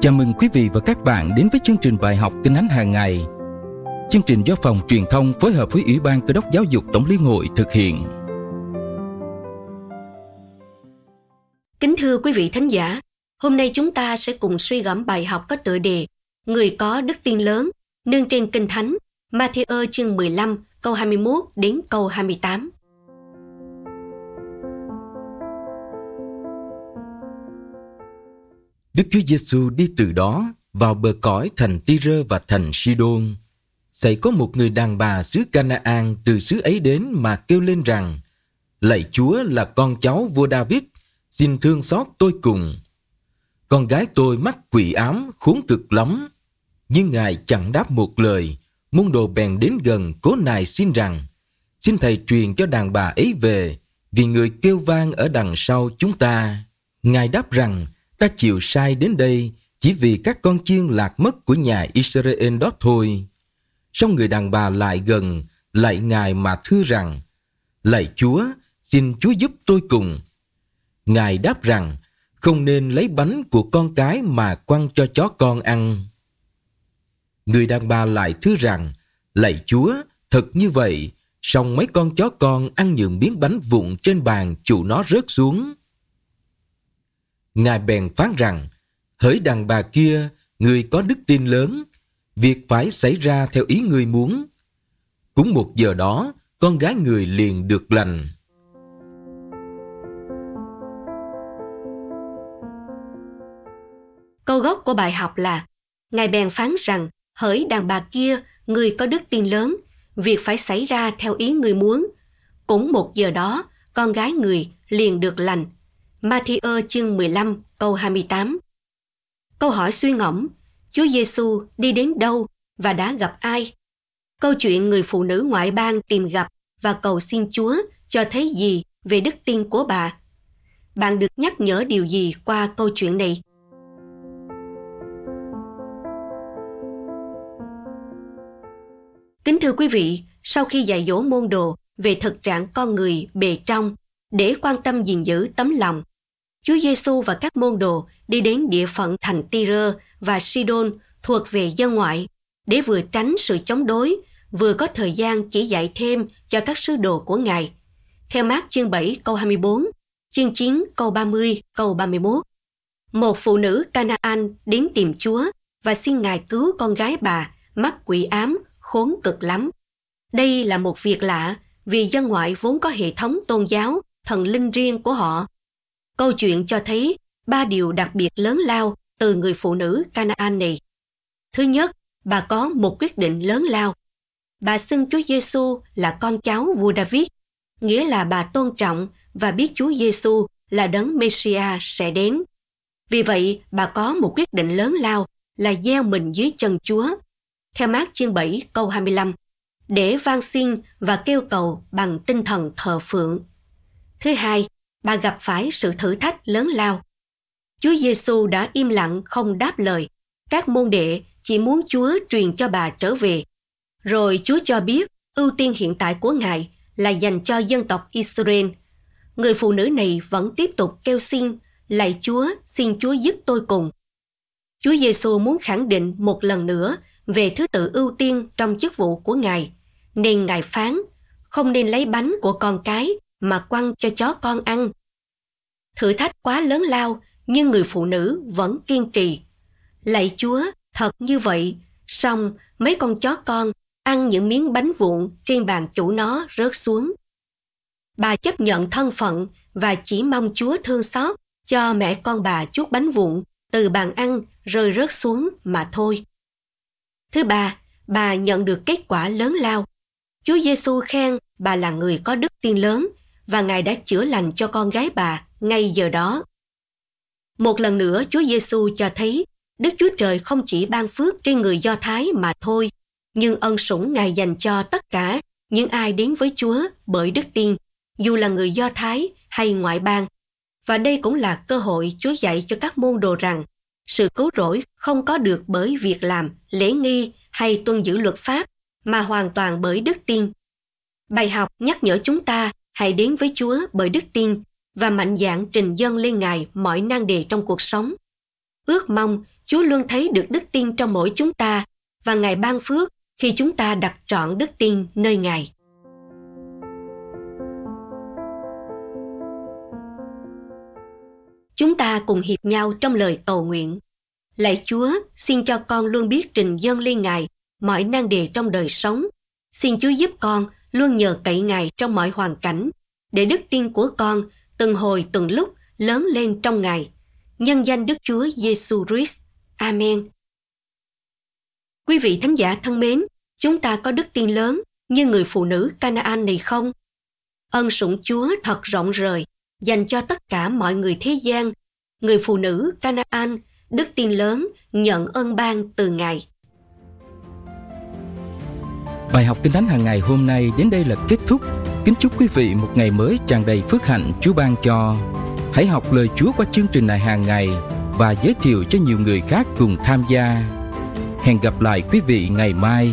Chào mừng quý vị và các bạn đến với chương trình bài học Kinh Thánh hàng ngày. Chương trình do phòng truyền thông phối hợp với Ủy ban Cơ đốc Giáo dục Tổng liên hội thực hiện. Kính thưa quý vị thánh giả, hôm nay chúng ta sẽ cùng suy gẫm bài học có tựa đề Người có đức tin lớn, nương trên Kinh Thánh, Matthew chương 15, câu 21 đến câu 28. Đức Chúa Giêsu đi từ đó vào bờ cõi thành Tyre và thành Sidon. Xảy có một người đàn bà xứ Canaan từ xứ ấy đến mà kêu lên rằng: Lạy Chúa là con cháu vua David, xin thương xót tôi cùng. Con gái tôi mắc quỷ ám khốn cực lắm. Nhưng Ngài chẳng đáp một lời, môn đồ bèn đến gần cố nài xin rằng: Xin Thầy truyền cho đàn bà ấy về, vì người kêu vang ở đằng sau chúng ta. Ngài đáp rằng: ta chịu sai đến đây chỉ vì các con chiên lạc mất của nhà Israel đó thôi. Xong người đàn bà lại gần, lại Ngài mà thưa rằng, Lạy Chúa, xin Chúa giúp tôi cùng. Ngài đáp rằng, không nên lấy bánh của con cái mà quăng cho chó con ăn. Người đàn bà lại thưa rằng, Lạy Chúa, thật như vậy, xong mấy con chó con ăn những miếng bánh vụn trên bàn chủ nó rớt xuống. Ngài bèn phán rằng, hỡi đàn bà kia, người có đức tin lớn, việc phải xảy ra theo ý người muốn. Cũng một giờ đó, con gái người liền được lành. Câu gốc của bài học là Ngài bèn phán rằng, hỡi đàn bà kia, người có đức tin lớn, việc phải xảy ra theo ý người muốn. Cũng một giờ đó, con gái người liền được lành. Matthew chương 15 câu 28. Câu hỏi suy ngẫm, Chúa Giêsu đi đến đâu và đã gặp ai? Câu chuyện người phụ nữ ngoại bang tìm gặp và cầu xin Chúa cho thấy gì về đức tin của bà? Bạn được nhắc nhở điều gì qua câu chuyện này? Kính thưa quý vị, sau khi dạy dỗ môn đồ về thực trạng con người bề trong để quan tâm gìn giữ tấm lòng Chúa Giêsu và các môn đồ đi đến địa phận thành Tyre và Sidon thuộc về dân ngoại để vừa tránh sự chống đối, vừa có thời gian chỉ dạy thêm cho các sứ đồ của Ngài. Theo mát chương 7 câu 24, chương 9 câu 30, câu 31. Một phụ nữ Canaan đến tìm Chúa và xin Ngài cứu con gái bà mắc quỷ ám, khốn cực lắm. Đây là một việc lạ vì dân ngoại vốn có hệ thống tôn giáo, thần linh riêng của họ Câu chuyện cho thấy ba điều đặc biệt lớn lao từ người phụ nữ Canaan này. Thứ nhất, bà có một quyết định lớn lao. Bà xưng Chúa Giêsu là con cháu vua David, nghĩa là bà tôn trọng và biết Chúa Giêsu là đấng Messiah sẽ đến. Vì vậy, bà có một quyết định lớn lao là gieo mình dưới chân Chúa. Theo mát chương 7 câu 25, để van xin và kêu cầu bằng tinh thần thờ phượng. Thứ hai, bà gặp phải sự thử thách lớn lao. Chúa Giêsu đã im lặng không đáp lời. Các môn đệ chỉ muốn Chúa truyền cho bà trở về. Rồi Chúa cho biết ưu tiên hiện tại của Ngài là dành cho dân tộc Israel. Người phụ nữ này vẫn tiếp tục kêu xin, lạy Chúa, xin Chúa giúp tôi cùng. Chúa Giêsu muốn khẳng định một lần nữa về thứ tự ưu tiên trong chức vụ của Ngài, nên Ngài phán, không nên lấy bánh của con cái mà quăng cho chó con ăn. Thử thách quá lớn lao, nhưng người phụ nữ vẫn kiên trì. Lạy Chúa, thật như vậy, xong mấy con chó con ăn những miếng bánh vụn trên bàn chủ nó rớt xuống. Bà chấp nhận thân phận và chỉ mong Chúa thương xót cho mẹ con bà chút bánh vụn từ bàn ăn rơi rớt xuống mà thôi. Thứ ba, bà nhận được kết quả lớn lao. Chúa Giêsu khen bà là người có đức tin lớn và Ngài đã chữa lành cho con gái bà ngay giờ đó. Một lần nữa Chúa Giêsu cho thấy Đức Chúa Trời không chỉ ban phước trên người Do Thái mà thôi, nhưng ân sủng Ngài dành cho tất cả những ai đến với Chúa bởi đức tin, dù là người Do Thái hay ngoại bang. Và đây cũng là cơ hội Chúa dạy cho các môn đồ rằng sự cứu rỗi không có được bởi việc làm, lễ nghi hay tuân giữ luật pháp, mà hoàn toàn bởi đức tin. Bài học nhắc nhở chúng ta hãy đến với Chúa bởi đức tin và mạnh dạn trình dâng lên Ngài mọi nan đề trong cuộc sống. Ước mong Chúa luôn thấy được đức tin trong mỗi chúng ta và Ngài ban phước khi chúng ta đặt trọn đức tin nơi Ngài. Chúng ta cùng hiệp nhau trong lời cầu nguyện. Lạy Chúa, xin cho con luôn biết trình dâng lên Ngài mọi nan đề trong đời sống. Xin Chúa giúp con luôn nhờ cậy Ngài trong mọi hoàn cảnh, để đức tin của con từng hồi từng lúc lớn lên trong Ngài. Nhân danh Đức Chúa Giêsu Christ. Amen. Quý vị thánh giả thân mến, chúng ta có đức tin lớn như người phụ nữ Canaan này không? Ơn sủng Chúa thật rộng rời, dành cho tất cả mọi người thế gian. Người phụ nữ Canaan, đức tin lớn, nhận ơn ban từ Ngài. Bài học Kinh Thánh hàng ngày hôm nay đến đây là kết thúc. Kính chúc quý vị một ngày mới tràn đầy phước hạnh Chúa ban cho. Hãy học lời Chúa qua chương trình này hàng ngày và giới thiệu cho nhiều người khác cùng tham gia. Hẹn gặp lại quý vị ngày mai.